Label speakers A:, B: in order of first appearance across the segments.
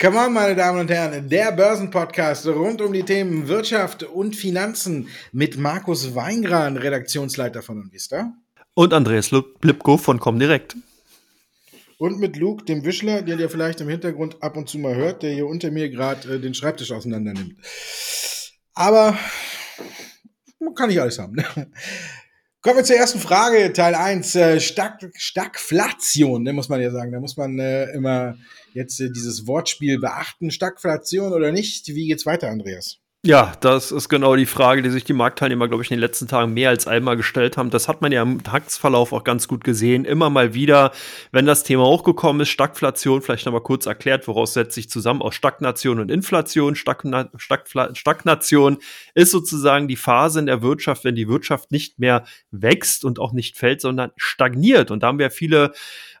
A: Come on, meine Damen und Herren, der Börsenpodcast rund um die Themen Wirtschaft und Finanzen mit Markus Weingran, Redaktionsleiter von Unvista.
B: Und Andreas Lipko von Comdirect.
A: Und mit Luke, dem Wischler, den ihr vielleicht im Hintergrund ab und zu mal hört, der hier unter mir gerade äh, den Schreibtisch auseinander nimmt. Aber kann nicht alles haben. Ne? Kommen wir zur ersten Frage, Teil 1. Äh, Stag Stagflation, ne, muss man ja sagen. Da muss man äh, immer jetzt äh, dieses Wortspiel beachten. Stagflation oder nicht? Wie geht's weiter, Andreas?
B: Ja, das ist genau die Frage, die sich die Marktteilnehmer, glaube ich, in den letzten Tagen mehr als einmal gestellt haben. Das hat man ja im Tagsverlauf auch ganz gut gesehen. Immer mal wieder, wenn das Thema hochgekommen ist, Stagflation, vielleicht nochmal kurz erklärt, woraus setzt sich zusammen aus Stagnation und Inflation. Stagna Stagfla Stagnation ist sozusagen die Phase in der Wirtschaft, wenn die Wirtschaft nicht mehr wächst und auch nicht fällt, sondern stagniert. Und da haben wir viele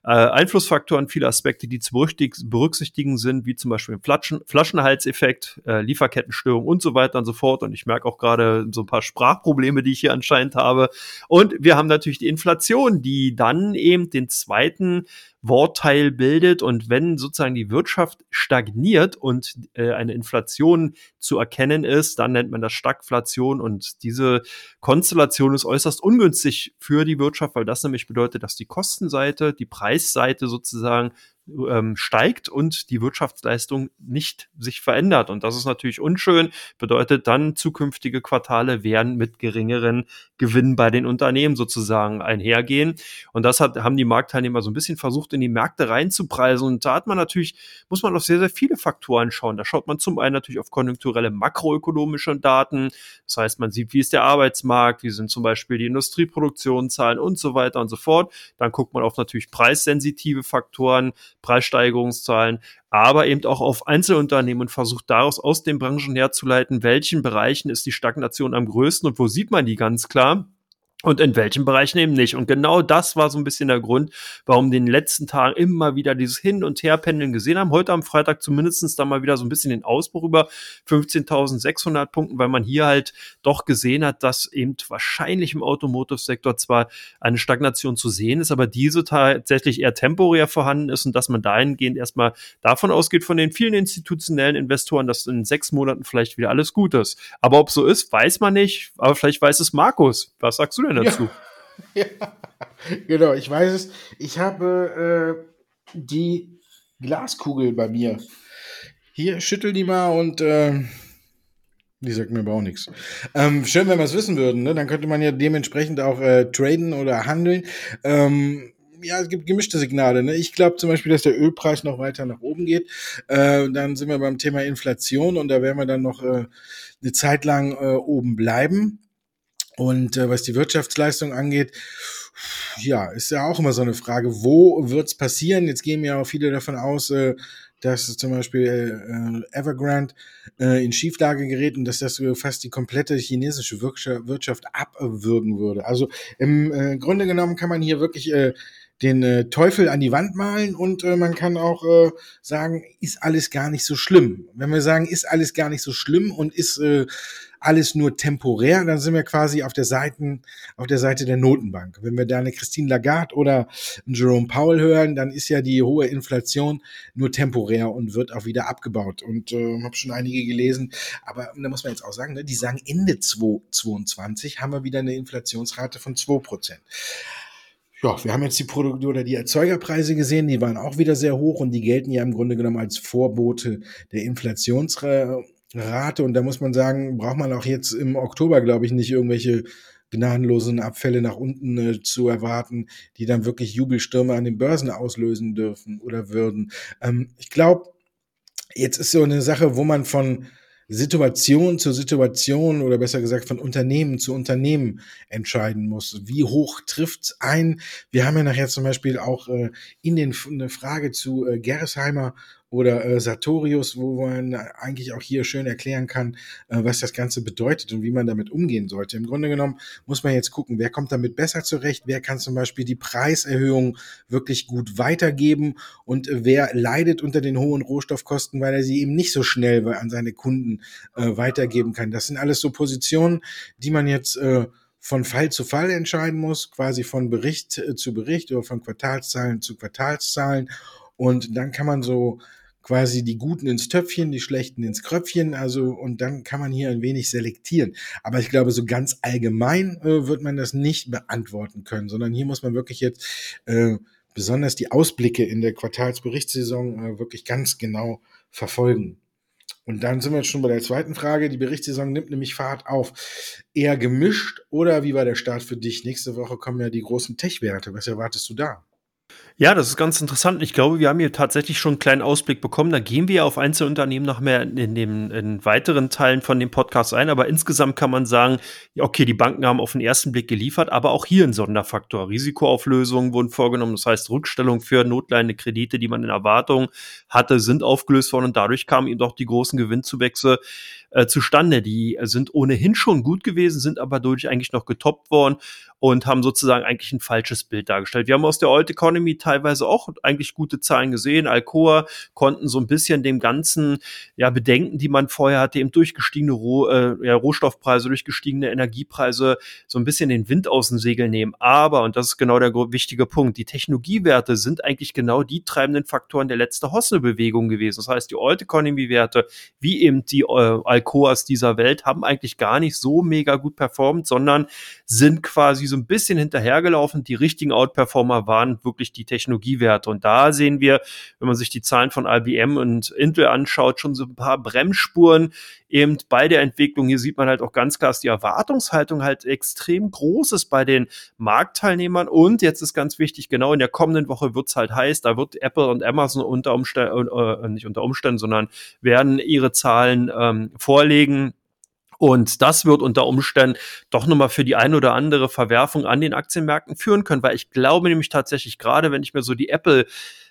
B: äh, Einflussfaktoren, viele Aspekte, die zu berücksichtigen sind, wie zum Beispiel Flaschen, Flaschenhalseffekt, äh, Lieferkettenstörung und so weiter und so fort. Und ich merke auch gerade so ein paar Sprachprobleme, die ich hier anscheinend habe. Und wir haben natürlich die Inflation, die dann eben den zweiten Wortteil bildet. Und wenn sozusagen die Wirtschaft stagniert und äh, eine Inflation zu erkennen ist, dann nennt man das Stagflation. Und diese Konstellation ist äußerst ungünstig für die Wirtschaft, weil das nämlich bedeutet, dass die Kostenseite, die Preisseite sozusagen ähm, steigt und die Wirtschaftsleistung nicht sich verändert. Und das ist natürlich unschön, bedeutet dann zukünftige Quartale werden mit geringeren Gewinnen bei den Unternehmen sozusagen einhergehen. Und das hat, haben die Marktteilnehmer so ein bisschen versucht, in die Märkte reinzupreisen. Und da hat man natürlich, muss man auf sehr, sehr viele Faktoren schauen. Da schaut man zum einen natürlich auf konjunkturelle makroökonomische Daten. Das heißt, man sieht, wie ist der Arbeitsmarkt, wie sind zum Beispiel die Industrieproduktionszahlen und so weiter und so fort. Dann guckt man auf natürlich preissensitive Faktoren, Preissteigerungszahlen, aber eben auch auf Einzelunternehmen und versucht daraus aus den Branchen herzuleiten, welchen Bereichen ist die Stagnation am größten und wo sieht man die ganz klar und in welchen Bereichen eben nicht. Und genau das war so ein bisschen der Grund, warum in den letzten Tagen immer wieder dieses Hin- und Herpendeln gesehen haben. Heute am Freitag zumindestens da mal wieder so ein bisschen den Ausbruch über 15.600 Punkten, weil man hier halt doch gesehen hat, dass eben wahrscheinlich im Automotive-Sektor zwar eine Stagnation zu sehen ist, aber diese tatsächlich eher temporär vorhanden ist und dass man dahingehend erstmal davon ausgeht, von den vielen institutionellen Investoren, dass in sechs Monaten vielleicht wieder alles gut ist. Aber ob so ist, weiß man nicht, aber vielleicht weiß es Markus. Was sagst du denn? Denn dazu?
A: Ja, ja, genau, ich weiß es. Ich habe äh, die Glaskugel bei mir. Hier, schüttel die mal und äh, die sagt mir aber auch nichts. Ähm, schön, wenn wir es wissen würden, ne? dann könnte man ja dementsprechend auch äh, traden oder handeln. Ähm, ja, es gibt gemischte Signale. Ne? Ich glaube zum Beispiel, dass der Ölpreis noch weiter nach oben geht. Äh, dann sind wir beim Thema Inflation und da werden wir dann noch äh, eine Zeit lang äh, oben bleiben. Und äh, was die Wirtschaftsleistung angeht, ja, ist ja auch immer so eine Frage, wo wird's passieren? Jetzt gehen ja auch viele davon aus, äh, dass zum Beispiel äh, Evergrande äh, in Schieflage gerät und dass das fast die komplette chinesische Wirtschaft abwürgen würde. Also im äh, Grunde genommen kann man hier wirklich äh, den äh, Teufel an die Wand malen und äh, man kann auch äh, sagen, ist alles gar nicht so schlimm. Wenn wir sagen, ist alles gar nicht so schlimm und ist äh, alles nur temporär, dann sind wir quasi auf der Seite, auf der Seite der Notenbank. Wenn wir da eine Christine Lagarde oder einen Jerome Powell hören, dann ist ja die hohe Inflation nur temporär und wird auch wieder abgebaut. Und äh, habe schon einige gelesen, aber da muss man jetzt auch sagen, ne, die sagen Ende 2022 haben wir wieder eine Inflationsrate von 2%. Ja, wir haben jetzt die Produkte oder die Erzeugerpreise gesehen, die waren auch wieder sehr hoch und die gelten ja im Grunde genommen als Vorbote der Inflationsrate. Rate. Und da muss man sagen, braucht man auch jetzt im Oktober, glaube ich, nicht irgendwelche gnadenlosen Abfälle nach unten äh, zu erwarten, die dann wirklich Jubelstürme an den Börsen auslösen dürfen oder würden. Ähm, ich glaube, jetzt ist so eine Sache, wo man von Situation zu Situation oder besser gesagt von Unternehmen zu Unternehmen entscheiden muss. Wie hoch trifft's ein? Wir haben ja nachher zum Beispiel auch äh, in den eine Frage zu äh, Gerresheimer oder äh, Sartorius, wo man eigentlich auch hier schön erklären kann, äh, was das Ganze bedeutet und wie man damit umgehen sollte. Im Grunde genommen muss man jetzt gucken, wer kommt damit besser zurecht, wer kann zum Beispiel die Preiserhöhung wirklich gut weitergeben und äh, wer leidet unter den hohen Rohstoffkosten, weil er sie eben nicht so schnell an seine Kunden äh, weitergeben kann. Das sind alles so Positionen, die man jetzt äh, von Fall zu Fall entscheiden muss, quasi von Bericht äh, zu Bericht oder von Quartalszahlen zu Quartalszahlen. Und dann kann man so quasi die Guten ins Töpfchen, die Schlechten ins Kröpfchen. Also, und dann kann man hier ein wenig selektieren. Aber ich glaube, so ganz allgemein äh, wird man das nicht beantworten können, sondern hier muss man wirklich jetzt äh, besonders die Ausblicke in der Quartalsberichtssaison äh, wirklich ganz genau verfolgen. Und dann sind wir jetzt schon bei der zweiten Frage. Die Berichtssaison nimmt nämlich Fahrt auf. Eher gemischt oder wie war der Start für dich? Nächste Woche kommen ja die großen Tech-Werte. Was erwartest du da?
B: Ja, das ist ganz interessant. Ich glaube, wir haben hier tatsächlich schon einen kleinen Ausblick bekommen. Da gehen wir auf Einzelunternehmen noch mehr in den in weiteren Teilen von dem Podcast ein. Aber insgesamt kann man sagen, okay, die Banken haben auf den ersten Blick geliefert, aber auch hier ein Sonderfaktor. Risikoauflösungen wurden vorgenommen. Das heißt, Rückstellung für notleidende Kredite, die man in Erwartung hatte, sind aufgelöst worden und dadurch kamen eben doch die großen Gewinnzuwächse äh, zustande. Die sind ohnehin schon gut gewesen, sind aber dadurch eigentlich noch getoppt worden und haben sozusagen eigentlich ein falsches Bild dargestellt. Wir haben aus der Old Economy teilweise auch eigentlich gute Zahlen gesehen. Alcoa konnten so ein bisschen dem ganzen ja, Bedenken, die man vorher hatte, eben durch gestiegene Roh, äh, ja, Rohstoffpreise, durch gestiegene Energiepreise so ein bisschen den Wind aus dem Segel nehmen. Aber, und das ist genau der wichtige Punkt, die Technologiewerte sind eigentlich genau die treibenden Faktoren der letzten Hosselbewegung gewesen. Das heißt, die Old Economy Werte, wie eben die äh, Alcoas dieser Welt, haben eigentlich gar nicht so mega gut performt, sondern sind quasi so ein bisschen hinterhergelaufen. Die richtigen Outperformer waren wirklich die Technologiewerte. Und da sehen wir, wenn man sich die Zahlen von IBM und Intel anschaut, schon so ein paar Bremsspuren eben bei der Entwicklung. Hier sieht man halt auch ganz klar, dass die Erwartungshaltung halt extrem groß ist bei den Marktteilnehmern. Und jetzt ist ganz wichtig, genau in der kommenden Woche wird's halt heiß, da wird Apple und Amazon unter Umständen, äh, nicht unter Umständen, sondern werden ihre Zahlen ähm, vorlegen. Und das wird unter Umständen doch nochmal für die ein oder andere Verwerfung an den Aktienmärkten führen können, weil ich glaube nämlich tatsächlich gerade, wenn ich mir so die Apple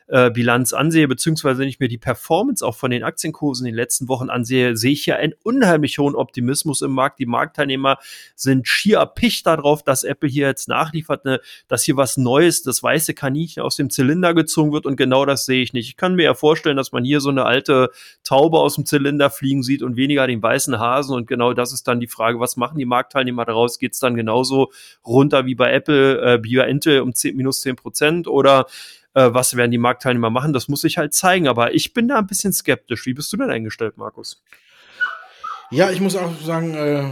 B: äh, Bilanz ansehe, beziehungsweise wenn ich mir die Performance auch von den Aktienkursen in den letzten Wochen ansehe, sehe ich ja einen unheimlich hohen Optimismus im Markt. Die Marktteilnehmer sind schier erpicht darauf, dass Apple hier jetzt nachliefert, ne, dass hier was Neues, das weiße Kaninchen aus dem Zylinder gezogen wird und genau das sehe ich nicht. Ich kann mir ja vorstellen, dass man hier so eine alte Taube aus dem Zylinder fliegen sieht und weniger den weißen Hasen und genau das ist dann die Frage, was machen die Marktteilnehmer daraus? Geht es dann genauso runter wie bei Apple, äh, wie bei Intel um 10, minus 10 Prozent oder äh, was werden die Marktteilnehmer machen, das muss sich halt zeigen. Aber ich bin da ein bisschen skeptisch. Wie bist du denn eingestellt, Markus?
A: Ja, ich muss auch sagen, äh,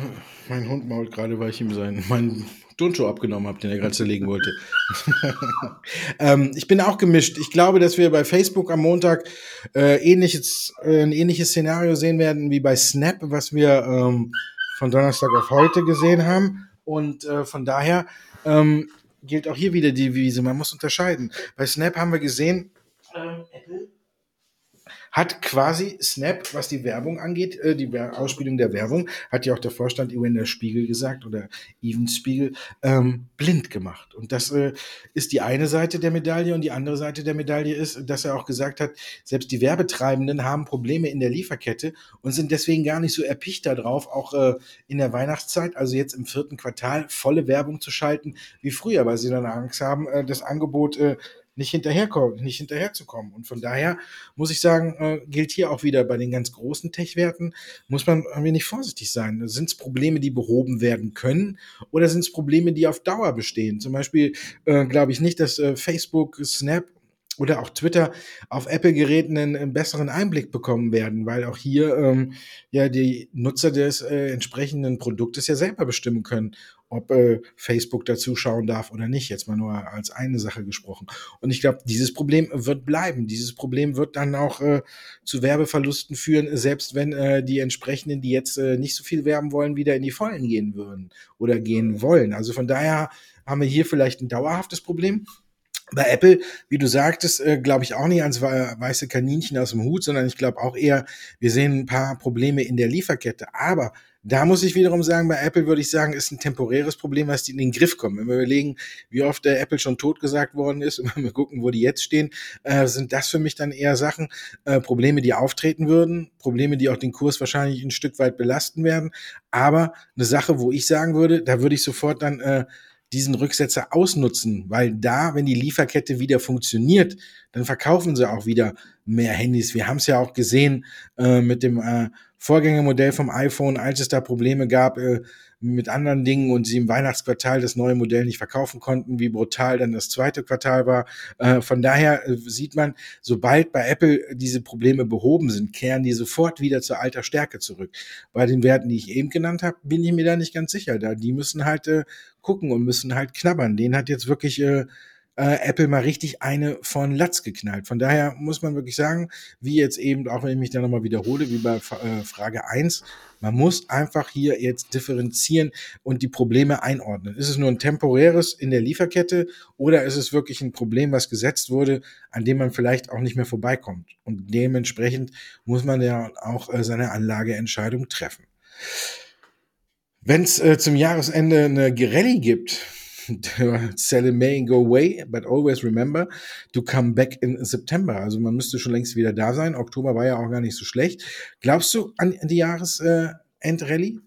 A: mein Hund mault gerade, weil ich ihm seinen, meinen Turnschuh abgenommen habe, den er gerade zerlegen wollte. ähm, ich bin auch gemischt. Ich glaube, dass wir bei Facebook am Montag äh, ähnliches, äh, ein ähnliches Szenario sehen werden wie bei Snap, was wir ähm, von Donnerstag auf heute gesehen haben. Und äh, von daher ähm, gilt auch hier wieder die Devise, man muss unterscheiden. Bei Snap haben wir gesehen, ähm, Apple hat quasi Snap, was die Werbung angeht, äh, die Ausspielung der Werbung, hat ja auch der Vorstand Ewan Spiegel gesagt oder Even Spiegel, ähm, blind gemacht. Und das äh, ist die eine Seite der Medaille und die andere Seite der Medaille ist, dass er auch gesagt hat, selbst die Werbetreibenden haben Probleme in der Lieferkette und sind deswegen gar nicht so erpicht darauf, auch äh, in der Weihnachtszeit, also jetzt im vierten Quartal, volle Werbung zu schalten wie früher, weil sie dann Angst haben, äh, das Angebot äh, nicht hinterherkommen, nicht hinterherzukommen. Und von daher muss ich sagen, äh, gilt hier auch wieder bei den ganz großen Tech-Werten, muss man ein wenig vorsichtig sein. Sind es Probleme, die behoben werden können oder sind es Probleme, die auf Dauer bestehen? Zum Beispiel äh, glaube ich nicht, dass äh, Facebook, Snap oder auch Twitter auf Apple-Geräten einen, einen, besseren Einblick bekommen werden, weil auch hier ähm, ja die Nutzer des äh, entsprechenden Produktes ja selber bestimmen können, ob äh, Facebook dazu schauen darf oder nicht. Jetzt mal nur als eine Sache gesprochen. Und ich glaube, dieses Problem wird bleiben. Dieses Problem wird dann auch äh, zu Werbeverlusten führen, selbst wenn äh, die entsprechenden, die jetzt äh, nicht so viel werben wollen, wieder in die Vollen gehen würden oder gehen wollen. Also von daher haben wir hier vielleicht ein dauerhaftes Problem. Bei Apple, wie du sagtest, äh, glaube ich auch nicht ans weiße Kaninchen aus dem Hut, sondern ich glaube auch eher, wir sehen ein paar Probleme in der Lieferkette. Aber da muss ich wiederum sagen, bei Apple würde ich sagen, ist ein temporäres Problem, was die in den Griff kommen. Wenn wir überlegen, wie oft der Apple schon totgesagt worden ist und wenn wir gucken, wo die jetzt stehen, äh, sind das für mich dann eher Sachen, äh, Probleme, die auftreten würden, Probleme, die auch den Kurs wahrscheinlich ein Stück weit belasten werden. Aber eine Sache, wo ich sagen würde, da würde ich sofort dann diesen Rücksetzer ausnutzen, weil da, wenn die Lieferkette wieder funktioniert, dann verkaufen sie auch wieder mehr Handys. Wir haben es ja auch gesehen äh, mit dem äh, Vorgängermodell vom iPhone, als es da Probleme gab, äh, mit anderen Dingen und sie im Weihnachtsquartal das neue Modell nicht verkaufen konnten, wie brutal dann das zweite Quartal war. Äh, von daher äh, sieht man, sobald bei Apple diese Probleme behoben sind, kehren die sofort wieder zur alter Stärke zurück. Bei den Werten, die ich eben genannt habe, bin ich mir da nicht ganz sicher. Da die müssen halt äh, gucken und müssen halt knabbern. Den hat jetzt wirklich äh, Apple mal richtig eine von Latz geknallt. Von daher muss man wirklich sagen, wie jetzt eben, auch wenn ich mich da nochmal wiederhole, wie bei äh, Frage eins man muss einfach hier jetzt differenzieren und die Probleme einordnen. Ist es nur ein temporäres in der Lieferkette oder ist es wirklich ein Problem, was gesetzt wurde, an dem man vielleicht auch nicht mehr vorbeikommt? Und dementsprechend muss man ja auch äh, seine Anlageentscheidung treffen. Wenn es äh, zum Jahresende eine Rallye gibt, sell in May and go away, but always remember to come back in September. Also man müsste schon längst wieder da sein. Oktober war ja auch gar nicht so schlecht. Glaubst du an die Jahresendrallye?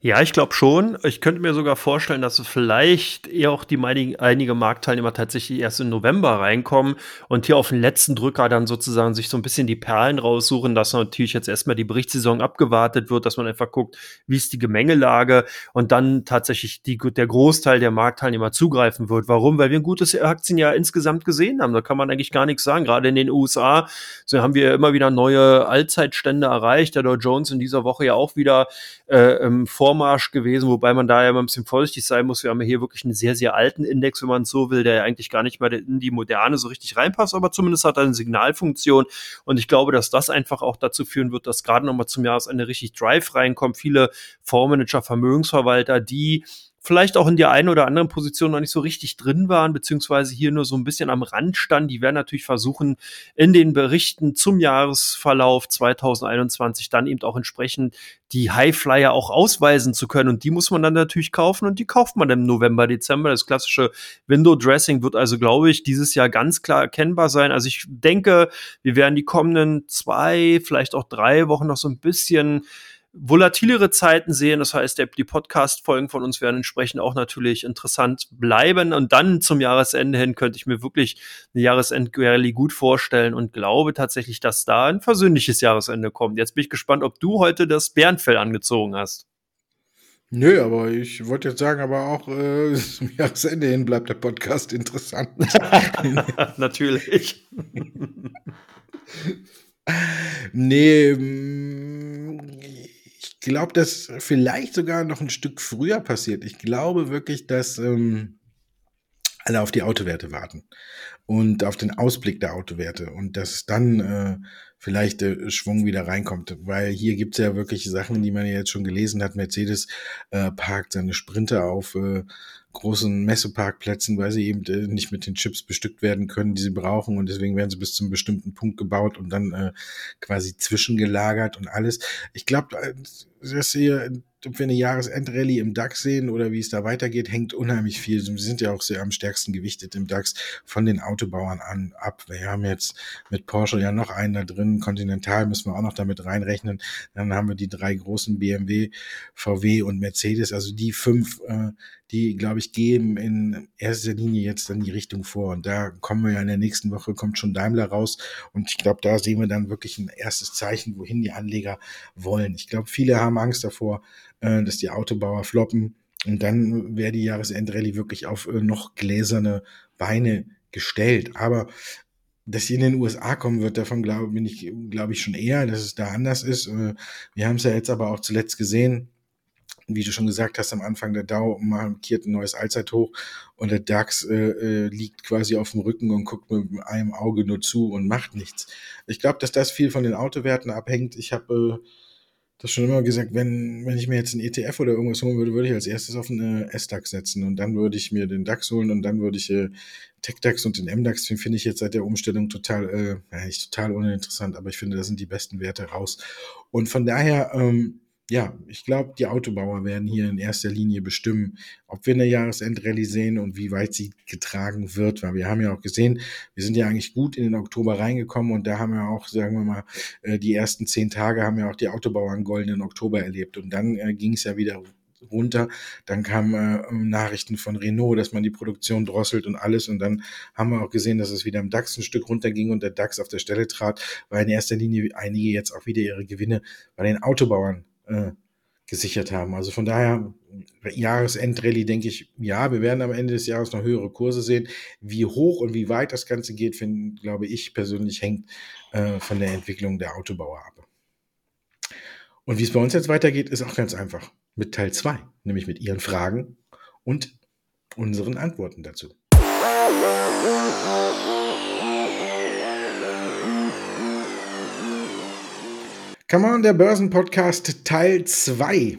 B: Ja, ich glaube schon. Ich könnte mir sogar vorstellen, dass vielleicht eher auch die einige Marktteilnehmer tatsächlich erst im November reinkommen und hier auf den letzten Drücker dann sozusagen sich so ein bisschen die Perlen raussuchen, dass natürlich jetzt erstmal die Berichtssaison abgewartet wird, dass man einfach guckt, wie ist die Gemengelage und dann tatsächlich die, der Großteil der Marktteilnehmer zugreifen wird. Warum? Weil wir ein gutes Aktienjahr insgesamt gesehen haben. Da kann man eigentlich gar nichts sagen. Gerade in den USA so haben wir immer wieder neue Allzeitstände erreicht. Der Dow Jones in dieser Woche ja auch wieder äh, vor Vormarsch gewesen, wobei man da ja immer ein bisschen vorsichtig sein muss. Wir haben hier wirklich einen sehr, sehr alten Index, wenn man so will, der ja eigentlich gar nicht mal in die Moderne so richtig reinpasst, aber zumindest hat er eine Signalfunktion. Und ich glaube, dass das einfach auch dazu führen wird, dass gerade nochmal zum Jahresende richtig Drive reinkommt. Viele Fondsmanager, Vermögensverwalter, die vielleicht auch in der einen oder anderen Position noch nicht so richtig drin waren, beziehungsweise hier nur so ein bisschen am Rand standen. Die werden natürlich versuchen, in den Berichten zum Jahresverlauf 2021 dann eben auch entsprechend die Highflyer auch ausweisen zu können. Und die muss man dann natürlich kaufen und die kauft man im November, Dezember. Das klassische Window Dressing wird also, glaube ich, dieses Jahr ganz klar erkennbar sein. Also ich denke, wir werden die kommenden zwei, vielleicht auch drei Wochen noch so ein bisschen volatilere Zeiten sehen. Das heißt, die Podcast-Folgen von uns werden entsprechend auch natürlich interessant bleiben. Und dann zum Jahresende hin könnte ich mir wirklich eine Jahresend-Rally gut vorstellen und glaube tatsächlich, dass da ein versöhnliches Jahresende kommt. Jetzt bin ich gespannt, ob du heute das Bärenfell angezogen hast.
A: Nö, aber ich wollte jetzt sagen, aber auch äh, zum Jahresende hin bleibt der Podcast interessant.
B: Natürlich.
A: nee, mm, glaube, dass vielleicht sogar noch ein Stück früher passiert. Ich glaube wirklich, dass ähm, alle auf die Autowerte warten und auf den Ausblick der Autowerte und dass dann äh, vielleicht äh, Schwung wieder reinkommt, weil hier gibt's ja wirklich Sachen, die man ja jetzt schon gelesen hat. Mercedes äh, parkt seine Sprinter auf äh, großen Messeparkplätzen, weil sie eben äh, nicht mit den Chips bestückt werden können, die sie brauchen und deswegen werden sie bis zum bestimmten Punkt gebaut und dann äh, quasi zwischengelagert und alles. Ich glaube, äh, dass hier ob wir eine Jahresendrallye im DAX sehen oder wie es da weitergeht, hängt unheimlich viel. Sie sind ja auch sehr am stärksten gewichtet im DAX von den Autobauern an ab. Wir haben jetzt mit Porsche ja noch einen da drin. Continental müssen wir auch noch damit reinrechnen. Dann haben wir die drei großen BMW, VW und Mercedes. Also die fünf, äh, die, glaube ich, geben in erster Linie jetzt dann die Richtung vor. Und da kommen wir ja in der nächsten Woche, kommt schon Daimler raus. Und ich glaube, da sehen wir dann wirklich ein erstes Zeichen, wohin die Anleger wollen. Ich glaube, viele haben Angst davor, äh, dass die Autobauer floppen. Und dann wäre die Jahresendrallye wirklich auf äh, noch gläserne Beine gestellt. Aber dass sie in den USA kommen wird, davon glaube bin ich, glaube ich schon eher, dass es da anders ist. Äh, wir haben es ja jetzt aber auch zuletzt gesehen, wie du schon gesagt hast, am Anfang der Dow markiert ein neues Allzeithoch und der DAX äh, äh, liegt quasi auf dem Rücken und guckt mit einem Auge nur zu und macht nichts. Ich glaube, dass das viel von den Autowerten abhängt. Ich habe äh, das schon immer gesagt, wenn, wenn ich mir jetzt einen ETF oder irgendwas holen würde, würde ich als erstes auf einen S-DAX setzen und dann würde ich mir den DAX holen und dann würde ich äh, TechDAX und den MDAX, den finde ich jetzt seit der Umstellung total, äh, ja, nicht total uninteressant, aber ich finde, das sind die besten Werte raus. Und von daher, ähm, ja, ich glaube, die Autobauer werden hier in erster Linie bestimmen, ob wir eine Jahresendrallye sehen und wie weit sie getragen wird, weil wir haben ja auch gesehen, wir sind ja eigentlich gut in den Oktober reingekommen und da haben wir auch, sagen wir mal, äh, die ersten zehn Tage haben ja auch die Autobauer einen goldenen Oktober erlebt und dann äh, ging es ja wieder runter. Dann kamen äh, Nachrichten von Renault, dass man die Produktion drosselt und alles. Und dann haben wir auch gesehen, dass es wieder im DAX ein Stück runterging und der DAX auf der Stelle trat, weil in erster Linie einige jetzt auch wieder ihre Gewinne bei den Autobauern äh, gesichert haben. Also von daher, Jahresendrallye denke ich, ja, wir werden am Ende des Jahres noch höhere Kurse sehen. Wie hoch und wie weit das Ganze geht, find, glaube ich persönlich, hängt äh, von der Entwicklung der Autobauer ab. Und wie es bei uns jetzt weitergeht, ist auch ganz einfach. Mit Teil 2, nämlich mit Ihren Fragen und unseren Antworten dazu. Come on, der Börsenpodcast Teil 2.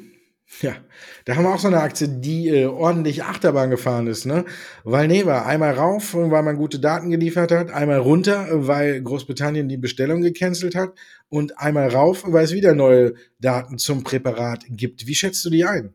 A: Ja, da haben wir auch so eine Aktie, die äh, ordentlich Achterbahn gefahren ist, ne? Weil Neva einmal rauf, weil man gute Daten geliefert hat, einmal runter, weil Großbritannien die Bestellung gecancelt hat und einmal rauf, weil es wieder neue Daten zum Präparat gibt. Wie schätzt du die ein?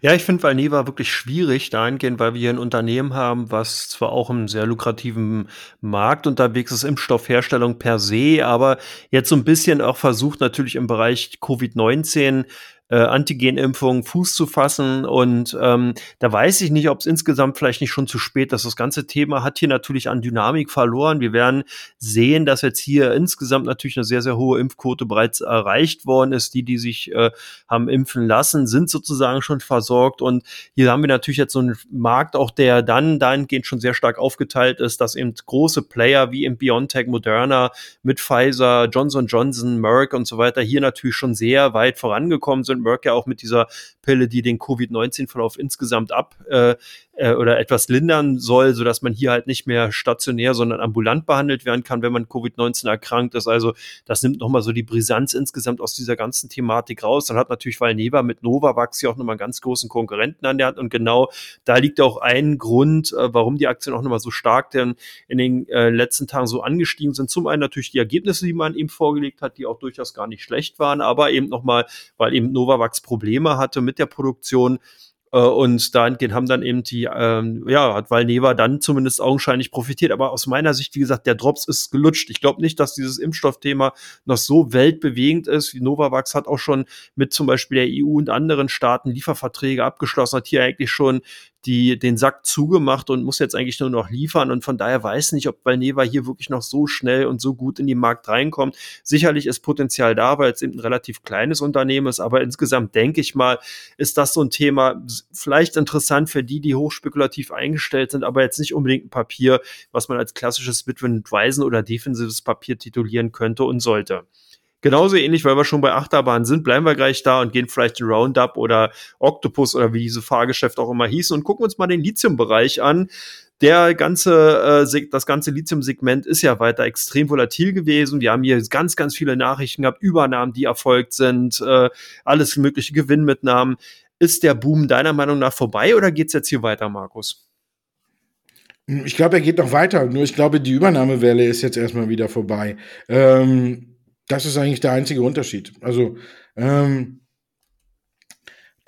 B: Ja, ich finde Valneva wirklich schwierig dahingehend, weil wir hier ein Unternehmen haben, was zwar auch im sehr lukrativen Markt unterwegs ist, Impfstoffherstellung per se, aber jetzt so ein bisschen auch versucht natürlich im Bereich Covid-19 äh, Antigenimpfung Fuß zu fassen. Und ähm, da weiß ich nicht, ob es insgesamt vielleicht nicht schon zu spät ist. Das ganze Thema hat hier natürlich an Dynamik verloren. Wir werden sehen, dass jetzt hier insgesamt natürlich eine sehr, sehr hohe Impfquote bereits erreicht worden ist. Die, die sich äh, haben impfen lassen, sind sozusagen schon versorgt. Und hier haben wir natürlich jetzt so einen Markt auch, der dann dahingehend schon sehr stark aufgeteilt ist, dass eben große Player wie im BioNTech, Moderna, mit Pfizer, Johnson Johnson, Merck und so weiter hier natürlich schon sehr weit vorangekommen sind Merck ja auch mit dieser Pille, die den Covid-19-Verlauf insgesamt ab äh, äh, oder etwas lindern soll, sodass man hier halt nicht mehr stationär, sondern ambulant behandelt werden kann, wenn man Covid-19 erkrankt ist. Also das nimmt nochmal so die Brisanz insgesamt aus dieser ganzen Thematik raus. Dann hat natürlich Valneva mit Novavax ja auch nochmal einen ganz großen Konkurrenten an der Hand. Und genau da liegt auch ein Grund, äh, warum die Aktien auch nochmal so stark denn in den äh, letzten Tagen so angestiegen sind. Zum einen natürlich die Ergebnisse, die man ihm vorgelegt hat, die auch durchaus gar nicht schlecht waren, aber eben nochmal, weil eben Novavax Probleme hatte mit der Produktion, äh, und dahingehend haben dann eben die, ähm, ja, hat Valneva dann zumindest augenscheinlich profitiert. Aber aus meiner Sicht, wie gesagt, der Drops ist gelutscht. Ich glaube nicht, dass dieses Impfstoffthema noch so weltbewegend ist. Novavax hat auch schon mit zum Beispiel der EU und anderen Staaten Lieferverträge abgeschlossen, hat hier eigentlich schon die, den Sack zugemacht und muss jetzt eigentlich nur noch liefern. Und von daher weiß nicht, ob Valneva hier wirklich noch so schnell und so gut in den Markt reinkommt. Sicherlich ist Potenzial da, weil es eben ein relativ kleines Unternehmen ist. Aber insgesamt denke ich mal, ist das so ein Thema vielleicht interessant für die, die hochspekulativ eingestellt sind, aber jetzt nicht unbedingt ein Papier, was man als klassisches Witwen- Waisen- oder defensives Papier titulieren könnte und sollte. Genauso ähnlich, weil wir schon bei Achterbahn sind, bleiben wir gleich da und gehen vielleicht in Roundup oder Octopus oder wie diese Fahrgeschäfte auch immer hießen und gucken uns mal den Lithium-Bereich an. Der ganze, äh, das ganze Lithium-Segment ist ja weiter extrem volatil gewesen. Wir haben hier ganz, ganz viele Nachrichten gehabt, Übernahmen, die erfolgt sind, äh, alles mögliche Gewinnmitnahmen. Ist der Boom deiner Meinung nach vorbei oder geht's jetzt hier weiter, Markus?
A: Ich glaube, er geht noch weiter. Nur ich glaube, die Übernahmewelle ist jetzt erstmal wieder vorbei. Ähm, das ist eigentlich der einzige Unterschied. Also, ähm,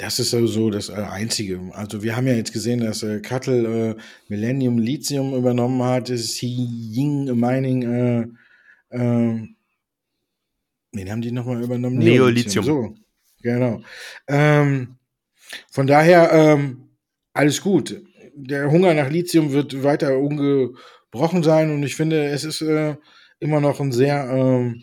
A: das ist so das äh, Einzige. Also wir haben ja jetzt gesehen, dass äh, Cuttle äh, Millennium Lithium übernommen hat, Ying Mining, äh, äh, wen haben die nochmal übernommen?
B: Neolithium.
A: So, genau. Ähm, von daher, ähm, alles gut. Der Hunger nach Lithium wird weiter ungebrochen sein und ich finde, es ist äh, immer noch ein sehr ähm,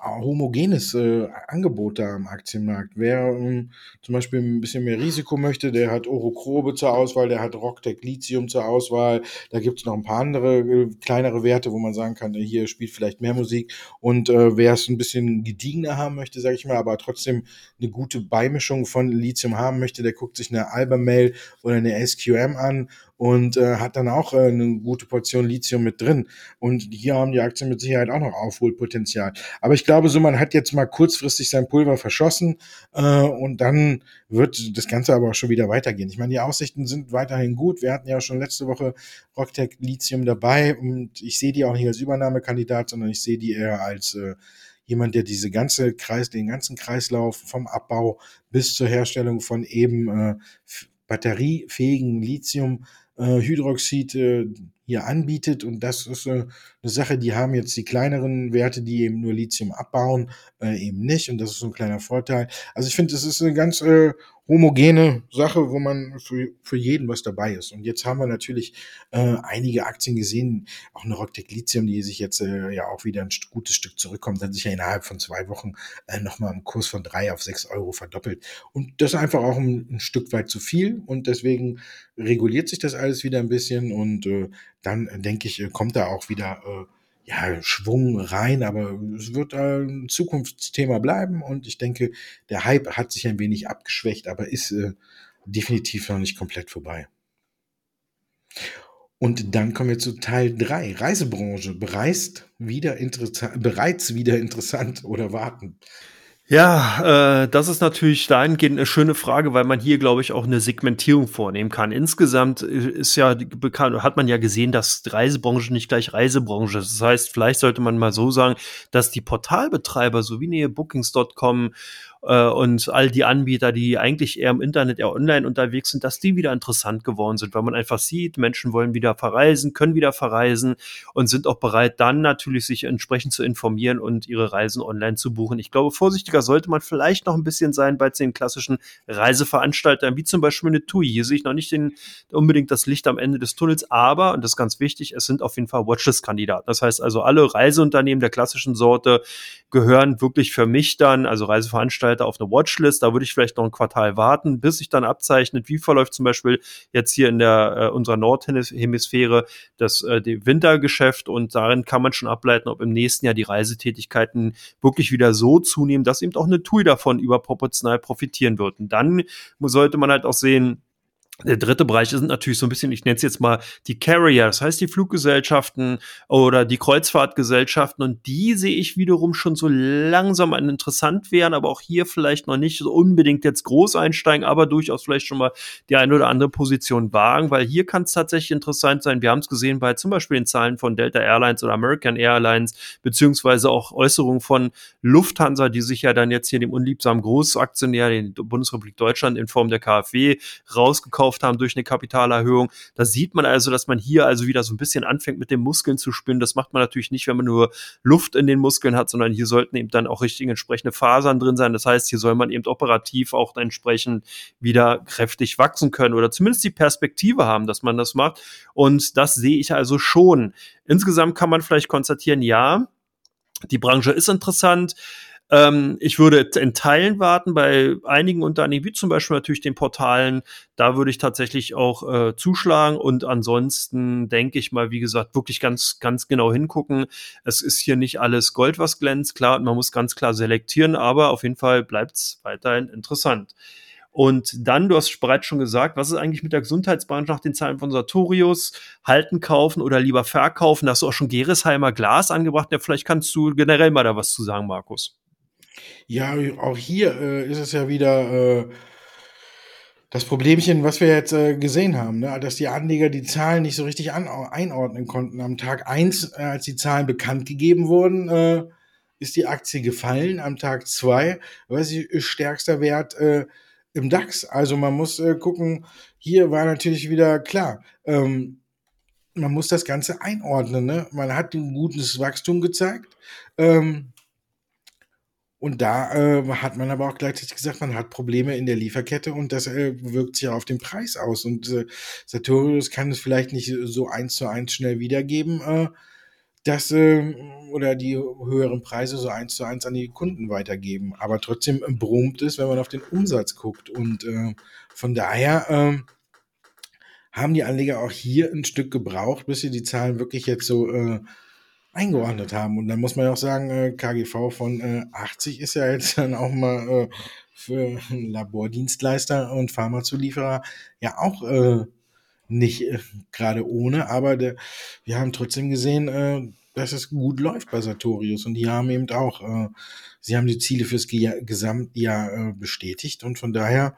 A: homogenes äh, Angebot da am Aktienmarkt. Wer ähm, zum Beispiel ein bisschen mehr Risiko möchte, der hat Orokrobe zur Auswahl, der hat Rocktech Lithium zur Auswahl. Da gibt es noch ein paar andere äh, kleinere Werte, wo man sagen kann, äh, hier spielt vielleicht mehr Musik. Und äh, wer es ein bisschen gediegener haben möchte, sage ich mal, aber trotzdem eine gute Beimischung von Lithium haben möchte, der guckt sich eine Albemarle oder eine SQM an und äh, hat dann auch äh, eine gute Portion Lithium mit drin. Und hier haben die Aktien mit Sicherheit auch noch Aufholpotenzial. Aber ich glaube so, man hat jetzt mal kurzfristig sein Pulver verschossen äh, und dann wird das Ganze aber auch schon wieder weitergehen. Ich meine, die Aussichten sind weiterhin gut. Wir hatten ja schon letzte Woche Rocktech Lithium dabei und ich sehe die auch nicht als Übernahmekandidat, sondern ich sehe die eher als äh, jemand, der diese ganze Kreis, den ganzen Kreislauf vom Abbau bis zur Herstellung von eben äh, batteriefähigen Lithium äh, Hydroxid äh, hier anbietet. Und das ist äh, eine Sache, die haben jetzt die kleineren Werte, die eben nur Lithium abbauen, äh, eben nicht. Und das ist so ein kleiner Vorteil. Also ich finde, es ist eine ganz äh, homogene Sache, wo man für, für jeden was dabei ist. Und jetzt haben wir natürlich äh, einige Aktien gesehen, auch eine Rocktech Lithium, die sich jetzt äh, ja auch wieder ein gutes Stück zurückkommt, hat sich ja innerhalb von zwei Wochen äh, nochmal im Kurs von drei auf sechs Euro verdoppelt. Und das ist einfach auch ein, ein, Stück weit zu viel und deswegen reguliert sich das alles wieder ein bisschen und äh, dann äh, denke ich, äh, kommt da auch wieder äh, ja, Schwung rein, aber es wird ein Zukunftsthema bleiben und ich denke, der Hype hat sich ein wenig abgeschwächt, aber ist definitiv noch nicht komplett vorbei. Und dann kommen wir zu Teil 3. Reisebranche. Bereist wieder bereits wieder interessant oder warten.
B: Ja, äh, das ist natürlich dahingehend eine schöne Frage, weil man hier, glaube ich, auch eine Segmentierung vornehmen kann. Insgesamt ist ja bekannt, hat man ja gesehen, dass Reisebranche nicht gleich Reisebranche ist. Das heißt, vielleicht sollte man mal so sagen, dass die Portalbetreiber, so wie Nähe Bookings.com äh, und all die Anbieter, die eigentlich eher im Internet, eher online unterwegs sind, dass die wieder interessant geworden sind, weil man einfach sieht, Menschen wollen wieder verreisen, können wieder verreisen und sind auch bereit, dann natürlich sich entsprechend zu informieren und ihre Reisen online zu buchen. Ich glaube, vorsichtiger sollte man vielleicht noch ein bisschen sein bei den klassischen Reiseveranstaltern, wie zum Beispiel eine TUI. Hier sehe ich noch nicht den, unbedingt das Licht am Ende des Tunnels, aber, und das ist ganz wichtig, es sind auf jeden Fall Watchlist-Kandidaten. Das heißt also, alle Reiseunternehmen der klassischen Sorte gehören wirklich für mich dann, also Reiseveranstalter, Veranstalter auf eine Watchlist. Da würde ich vielleicht noch ein Quartal warten, bis sich dann abzeichnet, wie verläuft zum Beispiel jetzt hier in der äh, unserer Nordhemisphäre das äh, Wintergeschäft und darin kann man schon ableiten, ob im nächsten Jahr die Reisetätigkeiten wirklich wieder so zunehmen, dass eben auch eine TUI davon überproportional profitieren wird. Und dann sollte man halt auch sehen, der dritte Bereich sind natürlich so ein bisschen, ich nenne es jetzt mal die Carrier, das heißt die Fluggesellschaften oder die Kreuzfahrtgesellschaften und die sehe ich wiederum schon so langsam an interessant werden, aber auch hier vielleicht noch nicht so unbedingt jetzt groß einsteigen, aber durchaus vielleicht schon mal die eine oder andere Position wagen, weil hier kann es tatsächlich interessant sein. Wir haben es gesehen bei zum Beispiel den Zahlen von Delta Airlines oder American Airlines, beziehungsweise auch Äußerungen von Lufthansa, die sich ja dann jetzt hier dem unliebsamen Großaktionär, den Bundesrepublik Deutschland in Form der KfW rausgekauft gekauft haben durch eine Kapitalerhöhung. Da sieht man also, dass man hier also wieder so ein bisschen anfängt mit den Muskeln zu spinnen. Das macht man natürlich nicht, wenn man nur Luft in den Muskeln hat, sondern hier sollten eben dann auch richtig entsprechende Fasern drin sein. Das heißt, hier soll man eben operativ auch entsprechend wieder kräftig wachsen können oder zumindest die Perspektive haben, dass man das macht. Und das sehe ich also schon. Insgesamt kann man vielleicht konstatieren, ja, die Branche ist interessant. Ähm, ich würde in Teilen warten, bei einigen Unternehmen, wie zum Beispiel natürlich den Portalen, da würde ich tatsächlich auch äh, zuschlagen und ansonsten denke ich mal, wie gesagt, wirklich ganz, ganz genau hingucken. Es ist hier nicht alles Gold, was glänzt, klar, man muss ganz klar selektieren, aber auf jeden Fall bleibt es weiterhin interessant. Und dann, du hast bereits schon gesagt, was ist eigentlich mit der Gesundheitsbranche nach den Zahlen von Sartorius? Halten, kaufen oder lieber verkaufen? Da hast du auch schon Geresheimer Glas angebracht. Ja, vielleicht kannst du generell mal da was zu sagen, Markus.
A: Ja, auch hier äh, ist es ja wieder äh, das Problemchen, was wir jetzt äh, gesehen haben, ne? dass die Anleger die Zahlen nicht so richtig an, einordnen konnten. Am Tag eins, äh, als die Zahlen bekannt gegeben wurden, äh, ist die Aktie gefallen. Am Tag zwei, weiß ich, stärkster Wert äh, im DAX. Also man muss äh, gucken, hier war natürlich wieder klar, ähm, man muss das Ganze einordnen. Ne? Man hat ein gutes Wachstum gezeigt. Ähm, und da äh, hat man aber auch gleichzeitig gesagt, man hat Probleme in der Lieferkette und das äh, wirkt sich auf den Preis aus. Und äh, Sartorius kann es vielleicht nicht so eins zu eins schnell wiedergeben, äh, dass äh, oder die höheren Preise so eins zu eins an die Kunden weitergeben. Aber trotzdem brummt es, wenn man auf den Umsatz guckt. Und äh, von daher äh, haben die Anleger auch hier ein Stück gebraucht, bis sie die Zahlen wirklich jetzt so äh, eingeordnet haben. Und dann muss man ja auch sagen, äh, KGV von äh, 80 ist ja jetzt dann auch mal äh, für Labordienstleister und Pharmazulieferer ja auch äh, nicht äh, gerade ohne, aber der, wir haben trotzdem gesehen, äh, dass es gut läuft bei Sartorius. Und die haben eben auch, äh, sie haben die Ziele fürs Ge Gesamtjahr äh, bestätigt. Und von daher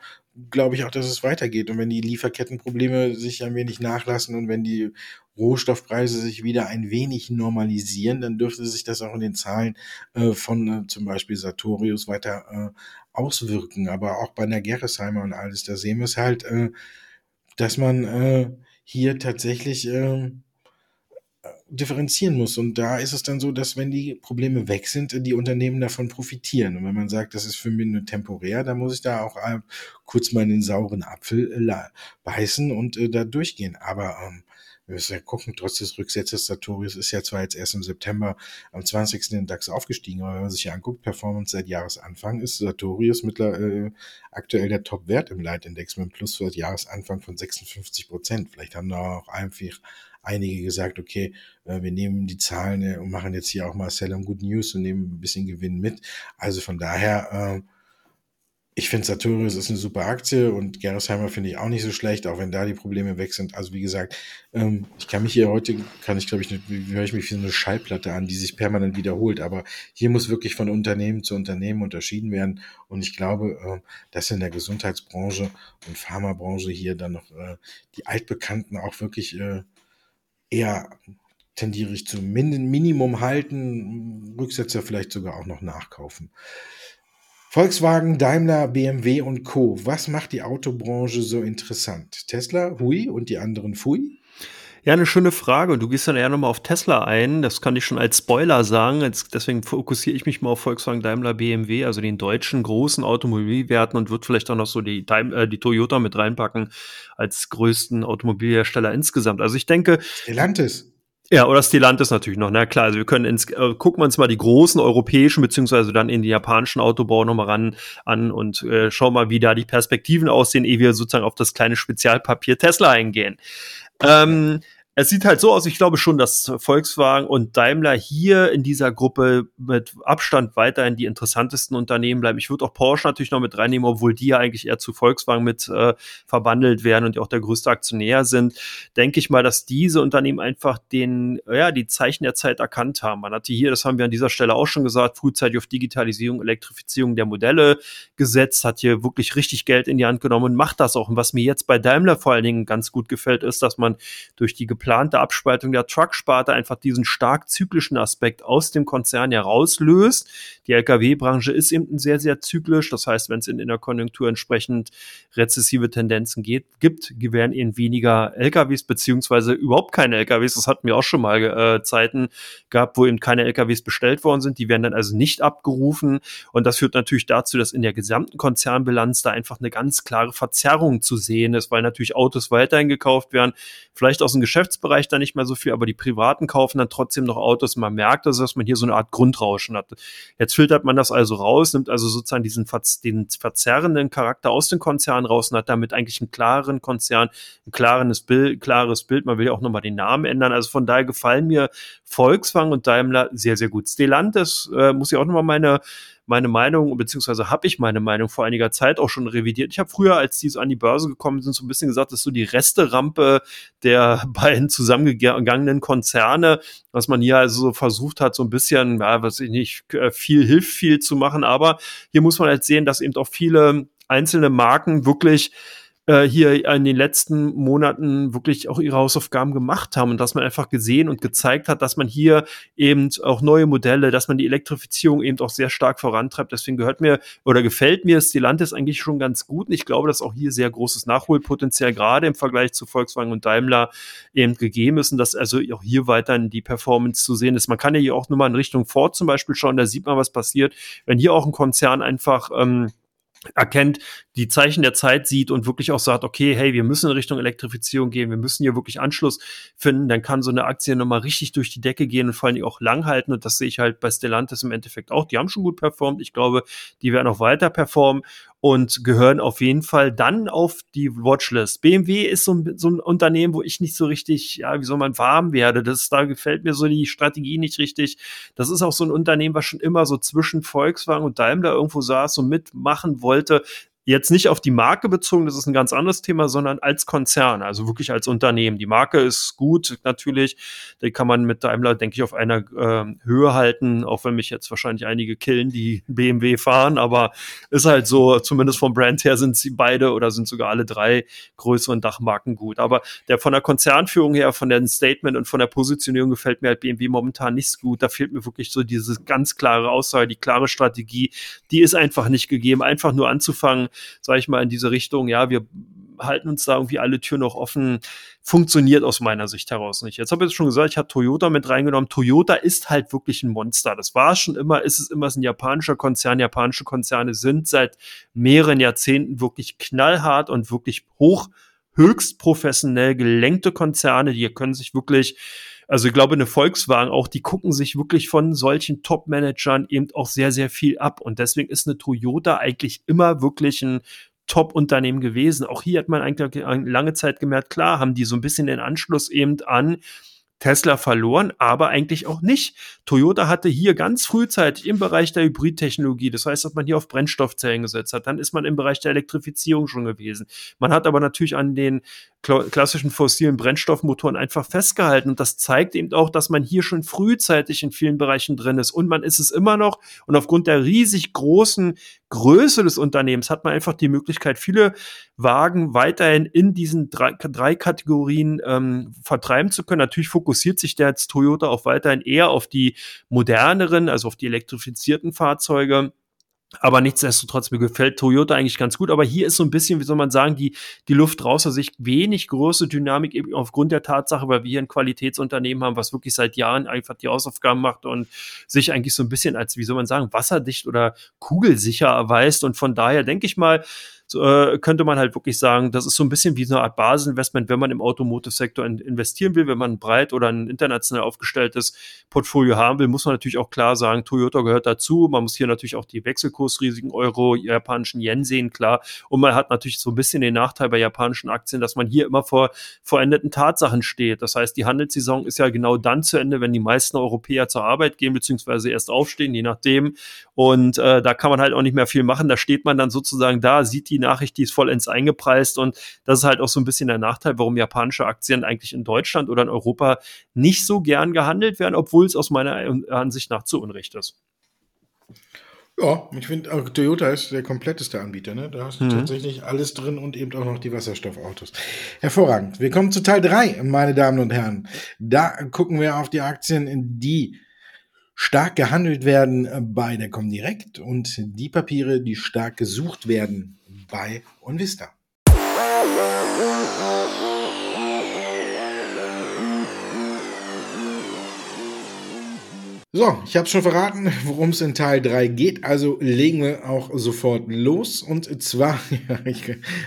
A: glaube ich auch, dass es weitergeht. Und wenn die Lieferkettenprobleme sich ein wenig nachlassen und wenn die Rohstoffpreise sich wieder ein wenig normalisieren, dann dürfte sich das auch in den Zahlen äh, von äh, zum Beispiel Sartorius weiter äh, auswirken. Aber auch bei der Gerresheimer und alles, da sehen wir es halt, äh, dass man äh, hier tatsächlich ähm, differenzieren muss. Und da ist es dann so, dass wenn die Probleme weg sind, die Unternehmen davon profitieren. Und wenn man sagt, das ist für mich nur temporär, dann muss ich da auch äh, kurz mal in den sauren Apfel äh, beißen und äh, da durchgehen. Aber ähm, wir müssen ja gucken, trotz des Rücksetzes Sartorius ist ja zwar jetzt erst im September am 20. in den DAX aufgestiegen, aber wenn man sich ja anguckt, Performance seit Jahresanfang ist Sartorius mittlerweile äh, aktuell der Top-Wert im Leitindex mit einem Plus seit Jahresanfang von 56 Prozent. Vielleicht haben da auch einfach einige gesagt, okay, äh, wir nehmen die Zahlen äh, und machen jetzt hier auch mal Sell on Good News und nehmen ein bisschen Gewinn mit. Also von daher, äh, ich finde Sartorius ist eine super Aktie und Gerresheimer finde ich auch nicht so schlecht, auch wenn da die Probleme weg sind. Also wie gesagt, ähm, ich kann mich hier heute, kann ich glaube ich, höre ich mich wie so eine Schallplatte an, die sich permanent wiederholt. Aber hier muss wirklich von Unternehmen zu Unternehmen unterschieden werden. Und ich glaube, äh, dass in der Gesundheitsbranche und Pharmabranche hier dann noch äh, die Altbekannten auch wirklich eher tendiere ich zu Minimum halten, Rücksetzer vielleicht sogar auch noch nachkaufen. Volkswagen, Daimler, BMW und Co. Was macht die Autobranche so interessant? Tesla, hui und die anderen fui?
B: Ja, eine schöne Frage. Und du gehst dann eher nochmal auf Tesla ein. Das kann ich schon als Spoiler sagen. Jetzt, deswegen fokussiere ich mich mal auf Volkswagen, Daimler, BMW, also den deutschen großen Automobilwerten und würde vielleicht auch noch so die, äh, die Toyota mit reinpacken als größten Automobilhersteller insgesamt. Also ich denke.
A: Stellantis.
B: Ja, oder Stellantis natürlich noch. Na klar, also wir können ins, äh, gucken wir uns mal die großen europäischen beziehungsweise dann in die japanischen Autobau nochmal ran an und äh, schauen mal, wie da die Perspektiven aussehen, ehe wir sozusagen auf das kleine Spezialpapier Tesla eingehen. Ähm, es sieht halt so aus, ich glaube schon, dass Volkswagen und Daimler hier in dieser Gruppe mit Abstand weiterhin die interessantesten Unternehmen bleiben. Ich würde auch Porsche natürlich noch mit reinnehmen, obwohl die ja eigentlich eher zu Volkswagen mit äh, verwandelt werden und die auch der größte Aktionär sind. Denke ich mal, dass diese Unternehmen einfach den, ja, die Zeichen der Zeit erkannt haben. Man hatte hier, das haben wir an dieser Stelle auch schon gesagt, frühzeitig auf Digitalisierung, Elektrifizierung der Modelle gesetzt, hat hier wirklich richtig Geld in die Hand genommen und macht das auch. Und was mir jetzt bei Daimler vor allen Dingen ganz gut gefällt, ist, dass man durch die geplante Abspaltung der Truck-Sparte einfach diesen stark zyklischen Aspekt aus dem Konzern herauslöst. Die Lkw-Branche ist eben sehr, sehr zyklisch. Das heißt, wenn es in, der Konjunktur entsprechend rezessive Tendenzen geht, gibt, werden eben weniger LKWs beziehungsweise überhaupt keine LKWs. Das hatten wir auch schon mal äh, Zeiten gehabt, wo eben keine LKWs bestellt worden sind. Die werden dann also nicht abgerufen. Und das führt natürlich dazu, dass in der gesamten Konzernbilanz da einfach eine ganz klare Verzerrung zu sehen ist, weil natürlich Autos weiterhin gekauft werden, vielleicht aus dem Geschäft Geschäftsbereich da nicht mehr so viel, aber die Privaten kaufen dann trotzdem noch Autos. Man merkt also, dass man hier so eine Art Grundrauschen hat. Jetzt filtert man das also raus, nimmt also sozusagen diesen den verzerrenden Charakter aus den Konzernen raus und hat damit eigentlich einen klaren Konzern, ein klares Bild, klares Bild. Man will ja auch nochmal den Namen ändern. Also von daher gefallen mir Volkswagen und Daimler sehr, sehr gut. Stellantis äh, muss ich auch nochmal meine meine Meinung, beziehungsweise habe ich meine Meinung vor einiger Zeit auch schon revidiert. Ich habe früher, als die so an die Börse gekommen sind, so ein bisschen gesagt, das ist so die Resterampe der beiden zusammengegangenen Konzerne, was man hier also so versucht hat, so ein bisschen, ja, was ich nicht, äh, viel hilft viel zu machen. Aber hier muss man halt sehen, dass eben auch viele einzelne Marken wirklich äh, hier in den letzten Monaten wirklich auch ihre Hausaufgaben gemacht haben und dass man einfach gesehen und gezeigt hat, dass man hier eben auch neue Modelle, dass man die Elektrifizierung eben auch sehr stark vorantreibt. Deswegen gehört mir oder gefällt mir Stellantis eigentlich schon ganz gut. Und ich glaube, dass auch hier sehr großes Nachholpotenzial gerade im Vergleich zu Volkswagen und Daimler eben gegeben ist und dass also auch hier weiterhin die Performance zu sehen ist. Man kann ja hier auch nur mal in Richtung Ford zum Beispiel schauen, da sieht man, was passiert, wenn hier auch ein Konzern einfach ähm, erkennt, die Zeichen der Zeit sieht und wirklich auch sagt, okay, hey, wir müssen in Richtung Elektrifizierung gehen, wir müssen hier wirklich Anschluss finden, dann kann so eine Aktie nochmal richtig durch die Decke gehen und vor allem auch lang halten. Und das sehe ich halt bei Stellantis im Endeffekt auch. Die haben schon gut performt. Ich glaube, die werden auch weiter performen und gehören auf jeden Fall dann auf die Watchlist. BMW ist so ein, so ein Unternehmen, wo ich nicht so richtig, ja, wie soll man warm werde. Das, da gefällt mir so die Strategie nicht richtig. Das ist auch so ein Unternehmen, was schon immer so zwischen Volkswagen und Daimler irgendwo saß und mitmachen wollte jetzt nicht auf die Marke bezogen, das ist ein ganz anderes Thema, sondern als Konzern, also wirklich als Unternehmen. Die Marke ist gut, natürlich. Die kann man mit Daimler, denke ich, auf einer äh, Höhe halten, auch wenn mich jetzt wahrscheinlich einige killen, die BMW fahren, aber ist halt so, zumindest vom Brand her sind sie beide oder sind sogar alle drei größeren Dachmarken gut. Aber der von der Konzernführung her, von dem Statement und von der Positionierung gefällt mir halt BMW momentan nicht so gut. Da fehlt mir wirklich so diese ganz klare Aussage, die klare Strategie. Die ist einfach nicht gegeben, einfach nur anzufangen, sage ich mal, in diese Richtung, ja, wir halten uns da irgendwie alle Türen noch offen, funktioniert aus meiner Sicht heraus nicht. Jetzt habe ich schon gesagt, ich habe Toyota mit reingenommen. Toyota ist halt wirklich ein Monster. Das war schon immer, ist es immer ein japanischer Konzern. Japanische Konzerne sind seit mehreren Jahrzehnten wirklich knallhart und wirklich hoch, höchst professionell gelenkte Konzerne. Die können sich wirklich also ich glaube, eine Volkswagen auch, die gucken sich wirklich von solchen Top-Managern eben auch sehr, sehr viel ab. Und deswegen ist eine Toyota eigentlich immer wirklich ein Top-Unternehmen gewesen. Auch hier hat man eigentlich lange Zeit gemerkt, klar, haben die so ein bisschen den Anschluss eben an Tesla verloren, aber eigentlich auch nicht. Toyota hatte hier ganz frühzeitig im Bereich der Hybridtechnologie, das heißt, dass man hier auf Brennstoffzellen gesetzt hat, dann ist man im Bereich der Elektrifizierung schon gewesen. Man hat aber natürlich an den klassischen fossilen Brennstoffmotoren einfach festgehalten. Und das zeigt eben auch, dass man hier schon frühzeitig in vielen Bereichen drin ist. Und man ist es immer noch. Und aufgrund der riesig großen Größe des Unternehmens hat man einfach die Möglichkeit, viele Wagen weiterhin in diesen drei, drei Kategorien ähm, vertreiben zu können. Natürlich fokussiert sich der jetzt Toyota auch weiterhin eher auf die moderneren, also auf die elektrifizierten Fahrzeuge. Aber nichtsdestotrotz, mir gefällt Toyota eigentlich ganz gut. Aber hier ist so ein bisschen, wie soll man sagen, die, die Luft raus. Also ich wenig große Dynamik eben aufgrund der Tatsache, weil wir hier ein Qualitätsunternehmen haben, was wirklich seit Jahren einfach die Hausaufgaben macht und sich eigentlich so ein bisschen als, wie soll man sagen, wasserdicht oder kugelsicher erweist. Und von daher denke ich mal, äh, könnte man halt wirklich sagen, das ist so ein bisschen wie so eine Art Baseninvestment, wenn man im Automotive-Sektor in, investieren will, wenn man ein breit oder ein international aufgestelltes Portfolio haben will, muss man natürlich auch klar sagen, Toyota gehört dazu. Man muss hier natürlich auch die Wechselkursrisiken Euro, japanischen Yen sehen, klar. Und man hat natürlich so ein bisschen den Nachteil bei japanischen Aktien, dass man hier immer vor verendeten Tatsachen steht. Das heißt, die Handelssaison ist ja genau dann zu Ende, wenn die meisten Europäer zur Arbeit gehen, beziehungsweise erst aufstehen, je nachdem. Und äh, da kann man halt auch nicht mehr viel machen. Da steht man dann sozusagen da, sieht die Nachricht, die ist vollends eingepreist und das ist halt auch so ein bisschen der Nachteil, warum japanische Aktien eigentlich in Deutschland oder in Europa nicht so gern gehandelt werden, obwohl es aus meiner Ansicht nach zu Unrecht ist.
A: Ja, ich finde, Toyota ist der kompletteste Anbieter. Ne? Da hast du mhm. tatsächlich alles drin und eben auch noch die Wasserstoffautos. Hervorragend. Wir kommen zu Teil 3, meine Damen und Herren. Da gucken wir auf die Aktien, die stark gehandelt werden bei der Comdirect und die Papiere, die stark gesucht werden bei OnVista. So, ich habe schon verraten, worum es in Teil 3 geht, also legen wir auch sofort los. Und zwar,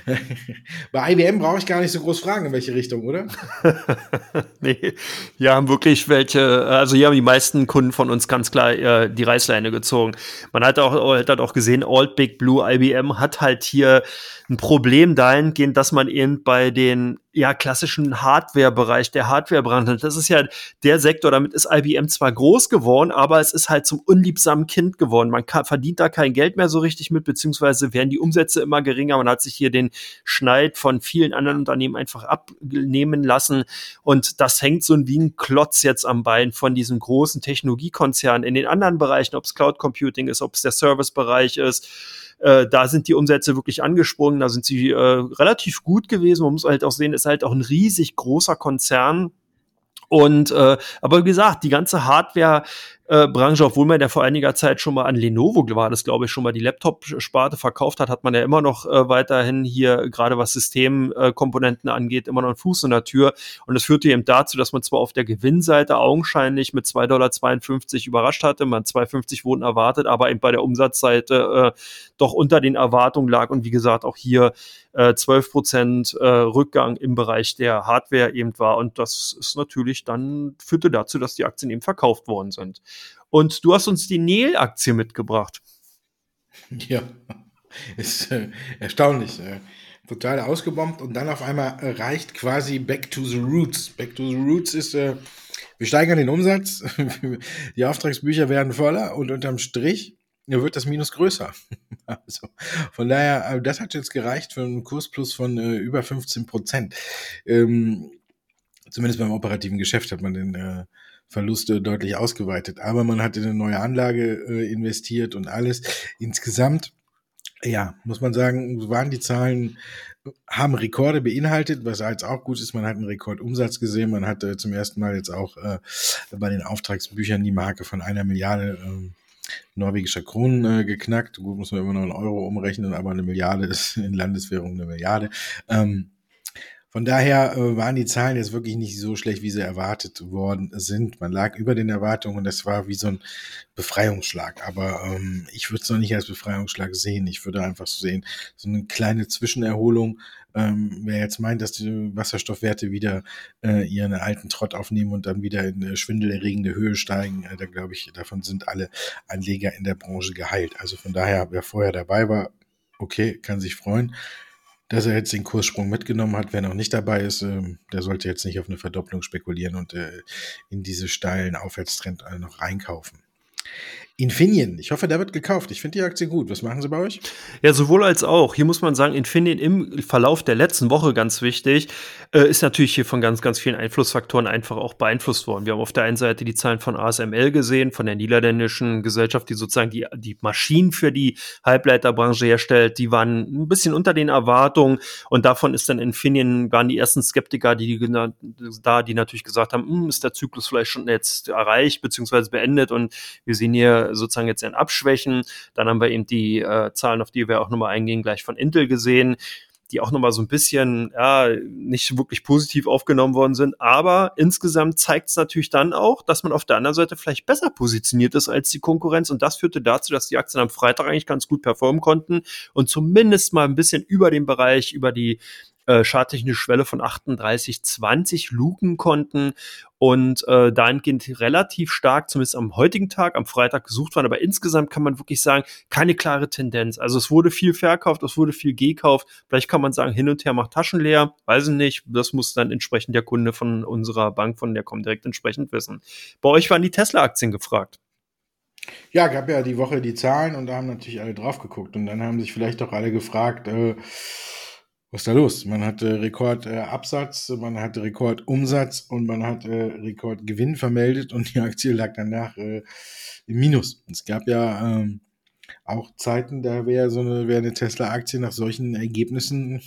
A: bei IBM brauche ich gar nicht so groß fragen, in welche Richtung, oder?
B: nee, hier haben wirklich welche, also hier haben die meisten Kunden von uns ganz klar äh, die Reißleine gezogen. Man hat auch, hat auch gesehen, Old Big Blue IBM hat halt hier ein Problem dahingehend, dass man eben bei den ja klassischen Hardware-Bereich, der Hardware-Branche, das ist ja der Sektor, damit ist IBM zwar groß geworden, aber es ist halt zum unliebsamen Kind geworden. Man kann, verdient da kein Geld mehr so richtig mit, beziehungsweise werden die Umsätze immer geringer. Man hat sich hier den Schneid von vielen anderen Unternehmen einfach abnehmen lassen und das hängt so wie ein Klotz jetzt am Bein von diesem großen Technologiekonzern in den anderen Bereichen, ob es Cloud Computing ist, ob es der Service-Bereich ist äh, da sind die Umsätze wirklich angesprungen, da sind sie äh, relativ gut gewesen. Man muss halt auch sehen, ist halt auch ein riesig großer Konzern. Und äh, aber wie gesagt, die ganze Hardware äh, Branche, obwohl man ja vor einiger Zeit schon mal an Lenovo war, das glaube ich schon mal die Laptop-Sparte verkauft hat, hat man ja immer noch äh, weiterhin hier, gerade was Systemkomponenten äh, angeht, immer noch einen Fuß in der Tür. Und das führte eben dazu, dass man zwar auf der Gewinnseite augenscheinlich mit 2,52 Dollar überrascht hatte, man 2,50 wurden erwartet, aber eben bei der Umsatzseite äh, doch unter den Erwartungen lag. Und wie gesagt, auch hier äh, 12 Prozent äh, Rückgang im Bereich der Hardware eben war. Und das ist natürlich dann, führte dazu, dass die Aktien eben verkauft worden sind. Und du hast uns die Neil-Aktie mitgebracht.
A: Ja, ist äh, erstaunlich. Äh, total ausgebombt und dann auf einmal reicht quasi Back to the Roots. Back to the Roots ist, äh, wir steigern den Umsatz, die Auftragsbücher werden voller und unterm Strich wird das Minus größer. also, von daher, äh, das hat jetzt gereicht für einen Kursplus von äh, über 15 Prozent. Ähm, zumindest beim operativen Geschäft hat man den äh, Verluste deutlich ausgeweitet. Aber man hat in eine neue Anlage äh, investiert und alles. Insgesamt, ja, muss man sagen, waren die Zahlen, haben Rekorde beinhaltet, was jetzt auch gut ist. Man hat einen Rekordumsatz gesehen. Man hat äh, zum ersten Mal jetzt auch äh, bei den Auftragsbüchern die Marke von einer Milliarde äh, norwegischer Kronen äh, geknackt. Gut, muss man immer noch einen Euro umrechnen, aber eine Milliarde ist in Landeswährung eine Milliarde. Ähm, von daher äh, waren die Zahlen jetzt wirklich nicht so schlecht, wie sie erwartet worden sind. Man lag über den Erwartungen und das war wie so ein Befreiungsschlag. Aber ähm, ich würde es noch nicht als Befreiungsschlag sehen. Ich würde einfach so sehen, so eine kleine Zwischenerholung. Ähm, wer jetzt meint, dass die Wasserstoffwerte wieder äh, ihren alten Trott aufnehmen und dann wieder in äh, schwindelerregende Höhe steigen, äh, da glaube ich, davon sind alle Anleger in der Branche geheilt. Also von daher, wer vorher dabei war, okay, kann sich freuen dass er jetzt den Kurssprung mitgenommen hat. Wer noch nicht dabei ist, äh, der sollte jetzt nicht auf eine Verdopplung spekulieren und äh, in diese steilen Aufwärtstrend äh, noch reinkaufen. Infineon, ich hoffe, der wird gekauft. Ich finde die Aktie gut. Was machen sie bei euch?
B: Ja, sowohl als auch. Hier muss man sagen, Infineon im Verlauf der letzten Woche ganz wichtig, äh, ist natürlich hier von ganz, ganz vielen Einflussfaktoren einfach auch beeinflusst worden. Wir haben auf der einen Seite die Zahlen von ASML gesehen, von der niederländischen Gesellschaft, die sozusagen die, die Maschinen für die Halbleiterbranche herstellt. Die waren ein bisschen unter den Erwartungen und davon ist dann Infineon, waren die ersten Skeptiker, die, die da, die natürlich gesagt haben, hm, ist der Zyklus vielleicht schon jetzt erreicht, beziehungsweise beendet und wir sehen hier sozusagen jetzt ein Abschwächen. Dann haben wir eben die äh, Zahlen, auf die wir auch nochmal eingehen, gleich von Intel gesehen die auch nochmal so ein bisschen ja, nicht wirklich positiv aufgenommen worden sind. Aber insgesamt zeigt es natürlich dann auch, dass man auf der anderen Seite vielleicht besser positioniert ist als die Konkurrenz. Und das führte dazu, dass die Aktien am Freitag eigentlich ganz gut performen konnten und zumindest mal ein bisschen über den Bereich, über die äh, Schwelle von 38,20 luken konnten und äh, dahingehend relativ stark, zumindest am heutigen Tag, am Freitag gesucht waren. Aber insgesamt kann man wirklich sagen, keine klare Tendenz. Also es wurde viel verkauft, es wurde viel gekauft. Vielleicht kann man sagen, hin und her macht Taschen leer. Weiß ich nicht. Das muss dann entsprechend der Kunde von unserer Bank, von der kommt direkt entsprechend wissen. Bei euch waren die Tesla-Aktien gefragt.
A: Ja, gab ja die Woche die Zahlen und da haben natürlich alle drauf geguckt. Und dann haben sich vielleicht auch alle gefragt, äh, was ist da los? Man hatte Rekordabsatz, äh, man hatte Rekordumsatz und man hat äh, Rekordgewinn vermeldet und die Aktie lag danach äh, im Minus. Es gab ja ähm, auch Zeiten, da wäre so eine, wäre eine Tesla-Aktie nach solchen Ergebnissen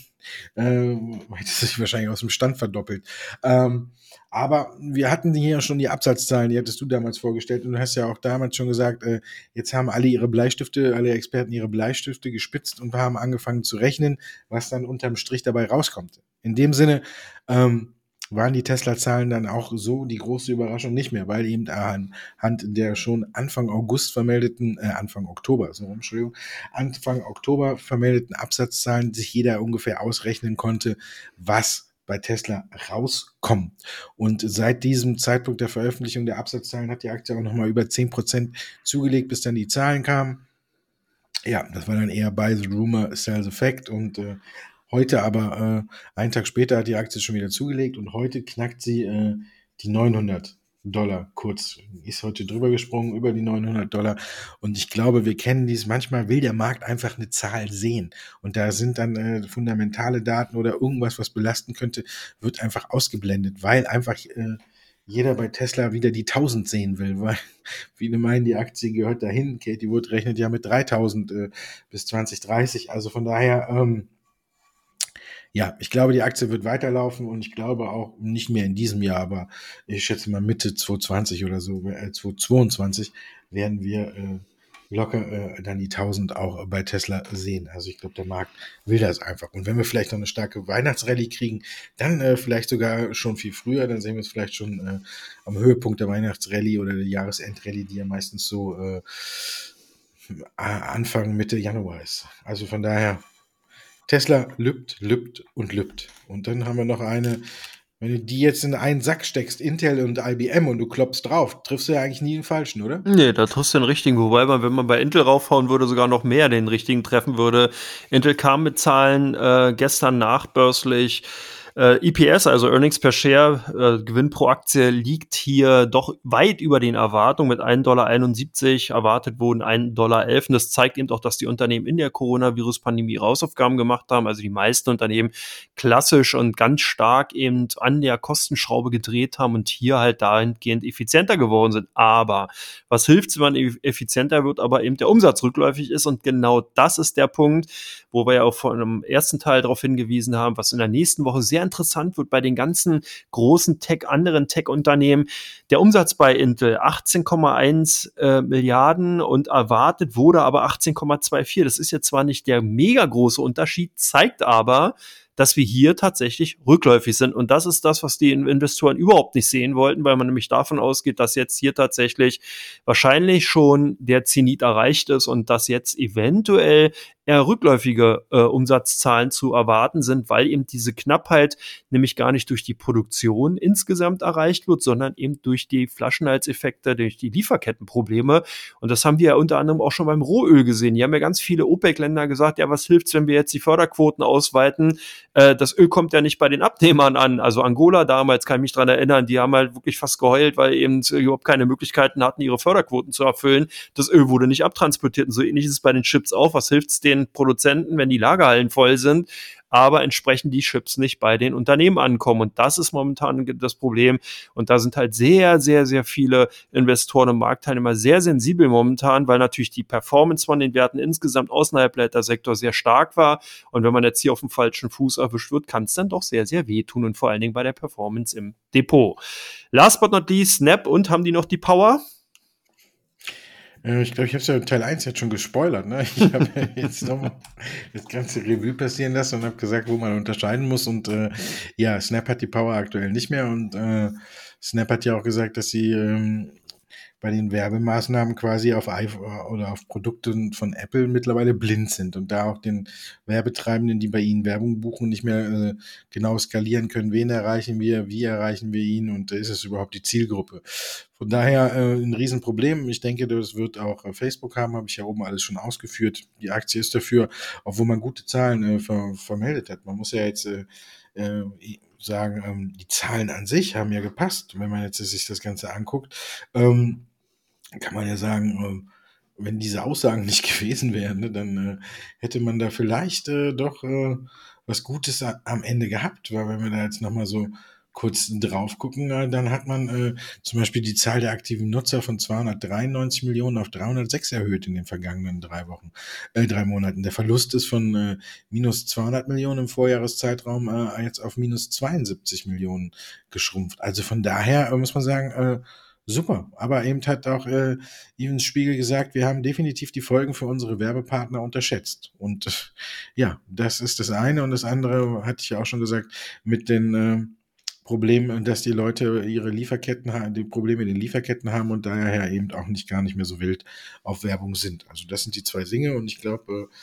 A: äh, hätte sich wahrscheinlich aus dem Stand verdoppelt. Ähm, aber wir hatten hier schon die Absatzzahlen, die hattest du damals vorgestellt und du hast ja auch damals schon gesagt, äh, jetzt haben alle ihre Bleistifte, alle Experten ihre Bleistifte gespitzt und wir haben angefangen zu rechnen, was dann unterm Strich dabei rauskommt. In dem Sinne ähm, waren die Tesla-Zahlen dann auch so die große Überraschung nicht mehr, weil eben anhand der schon Anfang August vermeldeten, äh, Anfang Oktober, so Entschuldigung, Anfang Oktober vermeldeten Absatzzahlen sich jeder ungefähr ausrechnen konnte, was bei Tesla rauskommen. Und seit diesem Zeitpunkt der Veröffentlichung der Absatzzahlen hat die Aktie auch nochmal über 10% zugelegt, bis dann die Zahlen kamen. Ja, das war dann eher Buy the Rumor, Sell the Fact und äh, heute aber, äh, einen Tag später hat die Aktie schon wieder zugelegt und heute knackt sie äh, die 900 Dollar kurz. Ist heute drüber gesprungen, über die 900 Dollar. Und ich glaube, wir kennen dies. Manchmal will der Markt einfach eine Zahl sehen. Und da sind dann äh, fundamentale Daten oder irgendwas, was belasten könnte, wird einfach ausgeblendet, weil einfach äh, jeder bei Tesla wieder die 1000 sehen will, weil viele meinen, die Aktie gehört dahin. Katie Wood rechnet ja mit 3000 äh, bis 2030. Also von daher, ähm, ja, ich glaube, die Aktie wird weiterlaufen und ich glaube auch nicht mehr in diesem Jahr, aber ich schätze mal Mitte 2020 oder so, äh, 2022 werden wir äh, locker äh, dann die 1000 auch bei Tesla sehen. Also ich glaube, der Markt will das einfach. Und wenn wir vielleicht noch eine starke Weihnachtsrallye kriegen, dann äh, vielleicht sogar schon viel früher, dann sehen wir es vielleicht schon äh, am Höhepunkt der Weihnachtsrallye oder der Jahresendrallye, die ja meistens so äh, Anfang, Mitte Januar ist. Also von daher Tesla lübt, lübt und lübt. Und dann haben wir noch eine, wenn du die jetzt in einen Sack steckst, Intel und IBM und du klopfst drauf, triffst du ja eigentlich nie den falschen, oder?
B: Nee, da triffst du den richtigen. Wobei man, wenn man bei Intel raufhauen würde, sogar noch mehr den richtigen treffen würde. Intel kam mit Zahlen äh, gestern nachbörslich. Äh, EPS, also Earnings per Share, äh, Gewinn pro Aktie, liegt hier doch weit über den Erwartungen mit 1,71 Dollar. Erwartet wurden 1,11 Dollar. Und das zeigt eben auch, dass die Unternehmen in der Coronavirus-Pandemie Rausaufgaben gemacht haben. Also die meisten Unternehmen klassisch und ganz stark eben an der Kostenschraube gedreht haben und hier halt dahingehend effizienter geworden sind. Aber was hilft, wenn man effizienter wird, aber eben der Umsatz rückläufig ist? Und genau das ist der Punkt, wo wir ja auch von einem ersten Teil darauf hingewiesen haben, was in der nächsten Woche sehr interessant wird bei den ganzen großen Tech, anderen Tech-Unternehmen. Der Umsatz bei Intel 18,1 äh, Milliarden und erwartet wurde aber 18,24. Das ist jetzt zwar nicht der mega große Unterschied, zeigt aber, dass wir hier tatsächlich rückläufig sind. Und das ist das, was die Investoren überhaupt nicht sehen wollten, weil man nämlich davon ausgeht, dass jetzt hier tatsächlich wahrscheinlich schon der Zenit erreicht ist und dass jetzt eventuell eher rückläufige äh, Umsatzzahlen zu erwarten sind, weil eben diese Knappheit nämlich gar nicht durch die Produktion insgesamt erreicht wird, sondern eben durch die Flaschenhalseffekte, durch die Lieferkettenprobleme. Und das haben wir ja unter anderem auch schon beim Rohöl gesehen. Hier haben ja ganz viele OPEC-Länder gesagt, ja, was hilft's, wenn wir jetzt die Förderquoten ausweiten? Äh, das Öl kommt ja nicht bei den Abnehmern an. Also Angola damals, kann ich mich dran erinnern, die haben halt wirklich fast geheult, weil eben überhaupt keine Möglichkeiten hatten, ihre Förderquoten zu erfüllen. Das Öl wurde nicht abtransportiert. Und so ähnlich ist es bei den Chips auch. Was hilft's denen? Den Produzenten, wenn die Lagerhallen voll sind, aber entsprechend die Chips nicht bei den Unternehmen ankommen. Und das ist momentan das Problem. Und da sind halt sehr, sehr, sehr viele Investoren und Marktteilnehmer sehr sensibel momentan, weil natürlich die Performance von den Werten insgesamt außerhalb der Sektor sehr stark war. Und wenn man jetzt hier auf dem falschen Fuß erwischt wird, kann es dann doch sehr, sehr wehtun und vor allen Dingen bei der Performance im Depot. Last but not least, Snap und haben die noch die Power?
A: Äh, ich glaube, ich habe es ja in Teil 1 jetzt schon gespoilert. Ne? Ich habe jetzt nochmal das ganze Revue passieren lassen und habe gesagt, wo man unterscheiden muss. Und äh, ja, Snap hat die Power aktuell nicht mehr. Und äh, Snap hat ja auch gesagt, dass sie ähm, bei den Werbemaßnahmen quasi auf iPhone oder auf Produkten von Apple mittlerweile blind sind und da auch den Werbetreibenden, die bei ihnen Werbung buchen, nicht mehr äh, genau skalieren können, wen erreichen wir, wie erreichen wir ihn und ist es überhaupt die Zielgruppe. Von daher äh, ein Riesenproblem. Ich denke, das wird auch äh, Facebook haben, habe ich ja oben alles schon ausgeführt. Die Aktie ist dafür, obwohl man gute Zahlen äh, ver vermeldet hat. Man muss ja jetzt äh, äh, sagen, ähm, die Zahlen an sich haben ja gepasst, wenn man jetzt sich das Ganze anguckt. Ähm, kann man ja sagen, äh, wenn diese Aussagen nicht gewesen wären, ne, dann äh, hätte man da vielleicht äh, doch was Gutes am Ende gehabt, weil wenn wir da jetzt nochmal so kurz drauf gucken, dann hat man äh, zum Beispiel die Zahl der aktiven Nutzer von 293 Millionen auf 306 erhöht in den vergangenen drei Wochen, äh, drei Monaten. Der Verlust ist von äh, minus 200 Millionen im Vorjahreszeitraum äh, jetzt auf minus 72 Millionen geschrumpft. Also von daher äh, muss man sagen, äh, super. Aber eben hat auch äh, Evans Spiegel gesagt, wir haben definitiv die Folgen für unsere Werbepartner unterschätzt. Und äh, ja, das ist das eine. Und das andere, hatte ich ja auch schon gesagt, mit den äh, Problemen, dass die Leute ihre Lieferketten haben, die Probleme in den Lieferketten haben und daher eben auch nicht gar nicht mehr so wild auf Werbung sind. Also das sind die zwei Dinge und ich glaube, äh,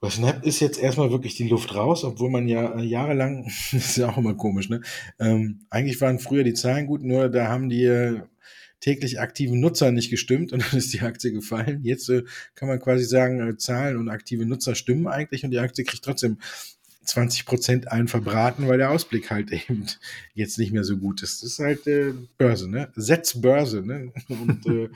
A: bei Snap ist jetzt erstmal wirklich die Luft raus, obwohl man ja äh, jahrelang, ist ja auch immer komisch, ne? Ähm, eigentlich waren früher die Zahlen gut, nur da haben die äh, täglich aktiven Nutzer nicht gestimmt und dann ist die Aktie gefallen. Jetzt äh, kann man quasi sagen, äh, Zahlen und aktive Nutzer stimmen eigentlich und die Aktie kriegt trotzdem 20 Prozent ein verbraten, weil der Ausblick halt eben jetzt nicht mehr so gut ist. Das ist halt äh, Börse, ne? Setz Börse, ne? Und äh,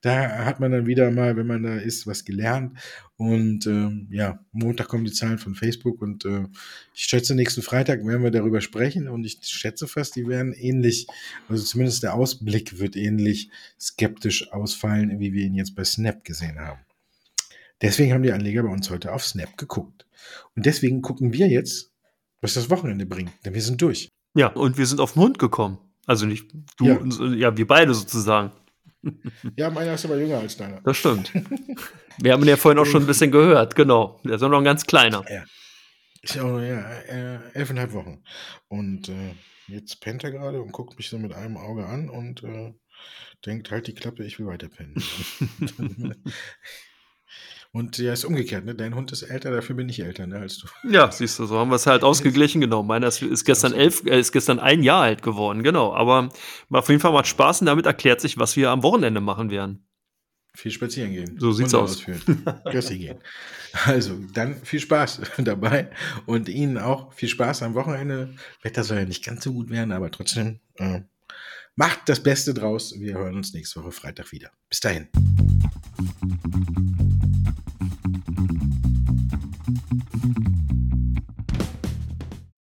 A: da hat man dann wieder mal, wenn man da ist, was gelernt. Und ähm, ja, Montag kommen die Zahlen von Facebook und äh, ich schätze, nächsten Freitag werden wir darüber sprechen und ich schätze fast, die werden ähnlich, also zumindest der Ausblick wird ähnlich skeptisch ausfallen, wie wir ihn jetzt bei Snap gesehen haben. Deswegen haben die Anleger bei uns heute auf Snap geguckt. Und deswegen gucken wir jetzt, was das Wochenende bringt, denn wir sind durch.
B: Ja, und wir sind auf den Hund gekommen. Also nicht du, ja, ja wir beide sozusagen.
A: Ja, meiner ist aber jünger als deiner.
B: Das stimmt. Wir haben ihn ja vorhin auch schon ein bisschen gehört, genau. Der ist auch noch ein ganz kleiner.
A: Ja. Ist ja auch, ja, äh, elfeinhalb Wochen. Und äh, jetzt pennt er gerade und guckt mich so mit einem Auge an und äh, denkt, halt die Klappe, ich will weiter pennen. Und ja, ist umgekehrt, ne? Dein Hund ist älter, dafür bin ich älter, ne, als du.
B: Ja, siehst du, so haben wir es halt ausgeglichen, genau. Meiner ist, ist gestern elf, äh, ist gestern ein Jahr alt geworden, genau. Aber auf jeden Fall macht Spaß und damit erklärt sich, was wir am Wochenende machen werden.
A: Viel spazieren gehen.
B: So sieht's Hunde aus.
A: Gassi gehen. Also, dann viel Spaß dabei und Ihnen auch viel Spaß am Wochenende. Wetter soll ja nicht ganz so gut werden, aber trotzdem äh, macht das Beste draus. Wir hören uns nächste Woche Freitag wieder. Bis dahin.